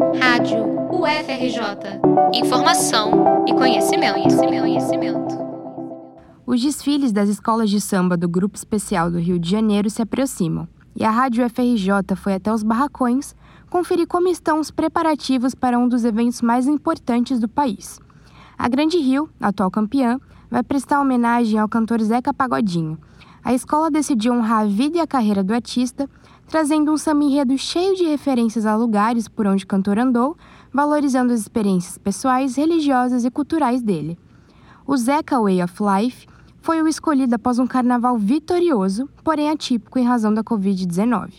Rádio UFRJ. Informação e conhecimento, conhecimento, conhecimento. Os desfiles das escolas de samba do Grupo Especial do Rio de Janeiro se aproximam e a Rádio UFRJ foi até os barracões conferir como estão os preparativos para um dos eventos mais importantes do país. A Grande Rio, atual campeã, vai prestar homenagem ao cantor Zeca Pagodinho. A escola decidiu honrar a vida e a carreira do artista trazendo um samba enredo cheio de referências a lugares por onde o cantor andou, valorizando as experiências pessoais, religiosas e culturais dele. O Zeca Way of Life foi o escolhido após um carnaval vitorioso, porém atípico em razão da Covid-19.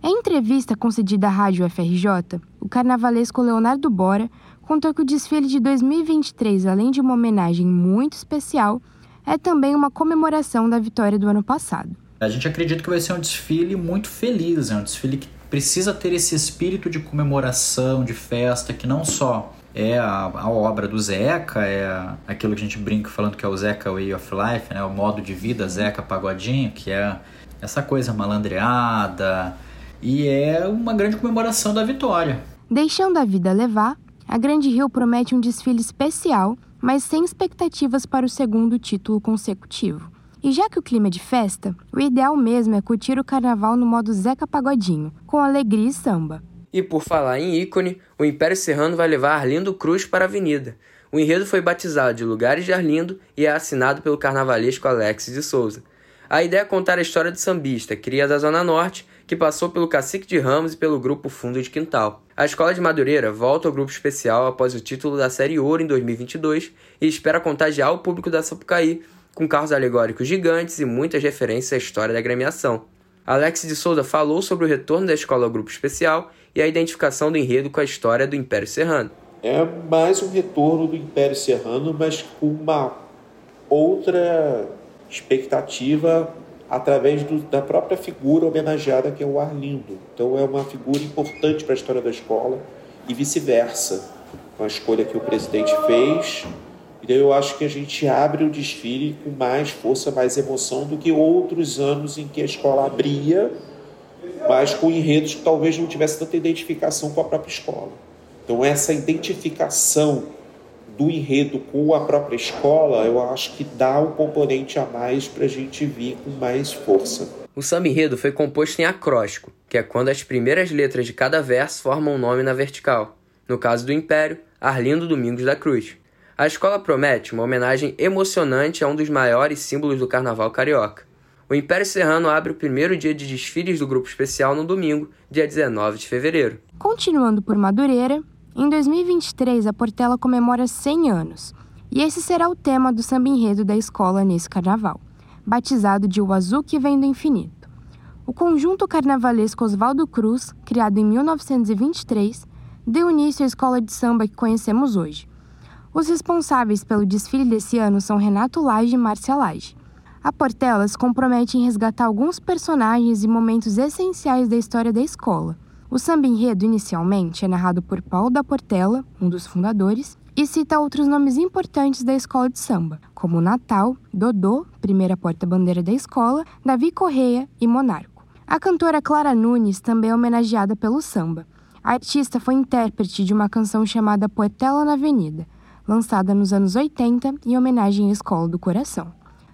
Em entrevista concedida à Rádio FRJ, o carnavalesco Leonardo Bora contou que o desfile de 2023, além de uma homenagem muito especial, é também uma comemoração da vitória do ano passado. A gente acredita que vai ser um desfile muito feliz, é um desfile que precisa ter esse espírito de comemoração, de festa, que não só é a, a, obra do Zeca, é aquilo que a gente brinca falando que é o Zeca Way of Life, né? o modo de vida Zeca Pagodinho, que é essa coisa malandreada, e é uma grande comemoração da vitória. Deixando a vida levar, a Grande Rio promete um desfile especial, mas sem expectativas para o segundo título consecutivo. E já que o clima é de festa, o ideal mesmo é curtir o carnaval no modo Zeca Pagodinho, com alegria e samba. E por falar em ícone, o Império Serrano vai levar Arlindo Cruz para a avenida. O enredo foi batizado de Lugares de Arlindo e é assinado pelo carnavalesco Alex de Souza. A ideia é contar a história do sambista, cria da Zona Norte, que passou pelo Cacique de Ramos e pelo grupo Fundo de Quintal. A Escola de Madureira volta ao grupo especial após o título da Série Ouro em 2022 e espera contagiar o público da Sapucaí com carros alegóricos gigantes e muitas referências à história da agremiação. Alex de Souza falou sobre o retorno da escola ao grupo especial e a identificação do enredo com a história do Império Serrano. É mais um retorno do Império Serrano, mas com uma outra expectativa através do, da própria figura homenageada que é o Arlindo. Então é uma figura importante para a história da escola e vice-versa, com a escolha que o presidente fez então eu acho que a gente abre o desfile com mais força, mais emoção do que outros anos em que a escola abria, mas com enredos que talvez não tivesse tanta identificação com a própria escola. Então essa identificação do enredo com a própria escola, eu acho que dá um componente a mais para a gente vir com mais força. O samba enredo foi composto em acróstico, que é quando as primeiras letras de cada verso formam um nome na vertical. No caso do Império, Arlindo Domingos da Cruz. A escola promete uma homenagem emocionante a um dos maiores símbolos do carnaval carioca. O Império Serrano abre o primeiro dia de desfiles do grupo especial no domingo, dia 19 de fevereiro. Continuando por Madureira, em 2023 a Portela comemora 100 anos, e esse será o tema do samba enredo da escola nesse carnaval, batizado de O Azul que Vem do Infinito. O conjunto carnavalesco Oswaldo Cruz, criado em 1923, deu início à escola de samba que conhecemos hoje os responsáveis pelo desfile desse ano são Renato Lage e Márcia Lage. A Portela se compromete em resgatar alguns personagens e momentos essenciais da história da escola. O samba enredo, inicialmente, é narrado por Paulo da Portela, um dos fundadores, e cita outros nomes importantes da escola de samba, como Natal, Dodô, primeira porta-bandeira da escola, Davi Correia e Monarco. A cantora Clara Nunes também é homenageada pelo samba. A artista foi intérprete de uma canção chamada Portela na Avenida, lançada nos anos 80 em homenagem à Escola do Coração.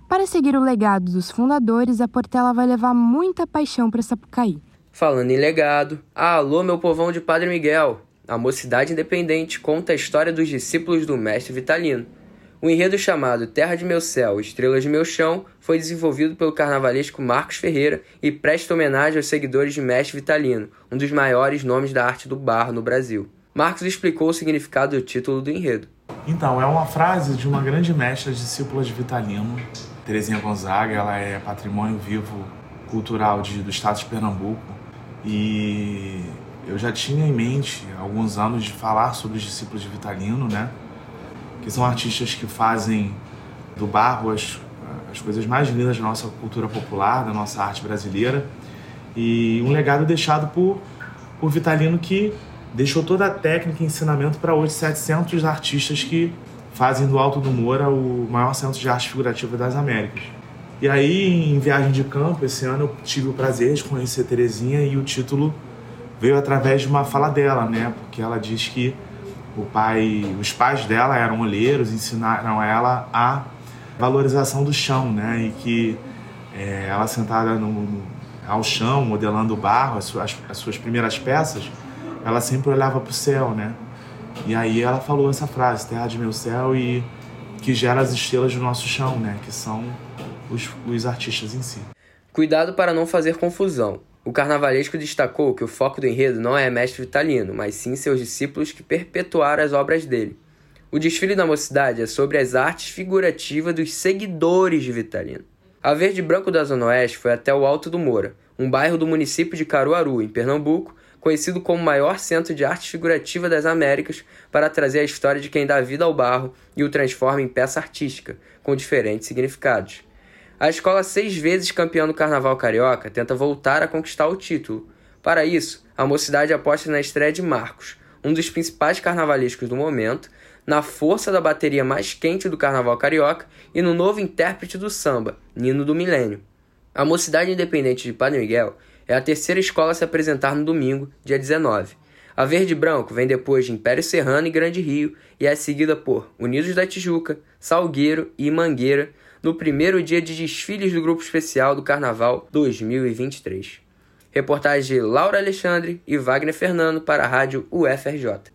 Para seguir o legado dos fundadores, a Portela vai levar muita paixão para Sapucaí. Falando em legado, alô meu povão de Padre Miguel! A Mocidade Independente conta a história dos discípulos do mestre Vitalino. O enredo chamado Terra de Meu Céu, Estrelas de Meu Chão foi desenvolvido pelo carnavalesco Marcos Ferreira e presta homenagem aos seguidores de Mestre Vitalino, um dos maiores nomes da arte do barro no Brasil. Marcos explicou o significado do título do enredo. Então, é uma frase de uma grande mestra discípula de Vitalino, Terezinha Gonzaga. Ela é patrimônio vivo cultural de, do estado de Pernambuco. E eu já tinha em mente há alguns anos de falar sobre os discípulos de Vitalino, né? Que são artistas que fazem do barro as, as coisas mais lindas da nossa cultura popular, da nossa arte brasileira. E um legado deixado por, por Vitalino que deixou toda a técnica e ensinamento para hoje 700 artistas que fazem do Alto do Moura o maior centro de arte figurativa das Américas. E aí, em viagem de campo, esse ano eu tive o prazer de conhecer Terezinha e o título veio através de uma fala dela, né? Porque ela diz que o pai, os pais dela eram olheiros, ensinaram ela a valorização do chão, né? E que é, ela sentada no, ao chão, modelando o barro, as suas, as suas primeiras peças, ela sempre olhava para o céu, né? E aí ela falou essa frase, terra de meu céu, e que gera as estrelas do nosso chão, né? Que são os, os artistas em si. Cuidado para não fazer confusão. O carnavalesco destacou que o foco do enredo não é mestre Vitalino, mas sim seus discípulos que perpetuaram as obras dele. O desfile da mocidade é sobre as artes figurativas dos seguidores de Vitalino. A Verde Branco da Zona Oeste foi até o Alto do Moura, um bairro do município de Caruaru, em Pernambuco, conhecido como o maior centro de arte figurativa das Américas, para trazer a história de quem dá vida ao barro e o transforma em peça artística, com diferentes significados. A escola, seis vezes campeã do Carnaval Carioca, tenta voltar a conquistar o título. Para isso, a mocidade aposta na estreia de Marcos, um dos principais carnavalescos do momento, na força da bateria mais quente do Carnaval Carioca e no novo intérprete do samba, Nino do Milênio. A Mocidade Independente de Padre Miguel é a terceira escola a se apresentar no domingo, dia 19. A Verde Branco vem depois de Império Serrano e Grande Rio e é seguida por Unidos da Tijuca, Salgueiro e Mangueira, no primeiro dia de desfiles do Grupo Especial do Carnaval 2023. Reportagem de Laura Alexandre e Wagner Fernando para a Rádio UFRJ.